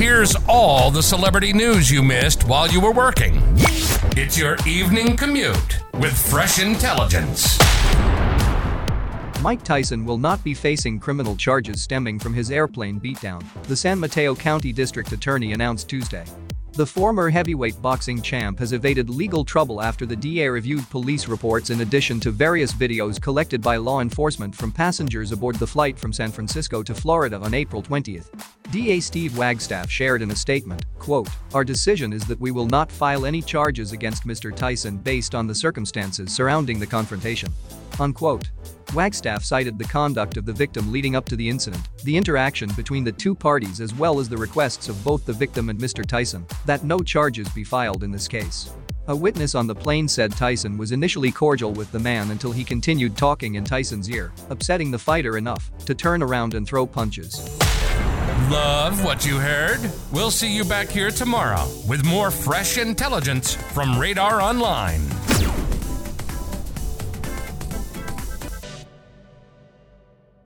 Here's all the celebrity news you missed while you were working. It's your evening commute with fresh intelligence. Mike Tyson will not be facing criminal charges stemming from his airplane beatdown, the San Mateo County District Attorney announced Tuesday. The former heavyweight boxing champ has evaded legal trouble after the DA reviewed police reports in addition to various videos collected by law enforcement from passengers aboard the flight from San Francisco to Florida on April 20. DA Steve Wagstaffe shared in a statement, quote, Our decision is that we will not file any charges against Mr. Tyson based on the circumstances surrounding the confrontation. Unquote. Wagstaffe cited the conduct of the victim leading up to the incident, the interaction between the two parties as well as the requests of both the victim and Mr. Tyson that no charges be filed in this case. A witness on the plane said Tyson was initially cordial with the man until he continued talking in Tyson's ear, upsetting the fighter enough to turn around and throw punches. Love what you heard? We'll see you back here tomorrow with more fresh intelligence from Radar Online.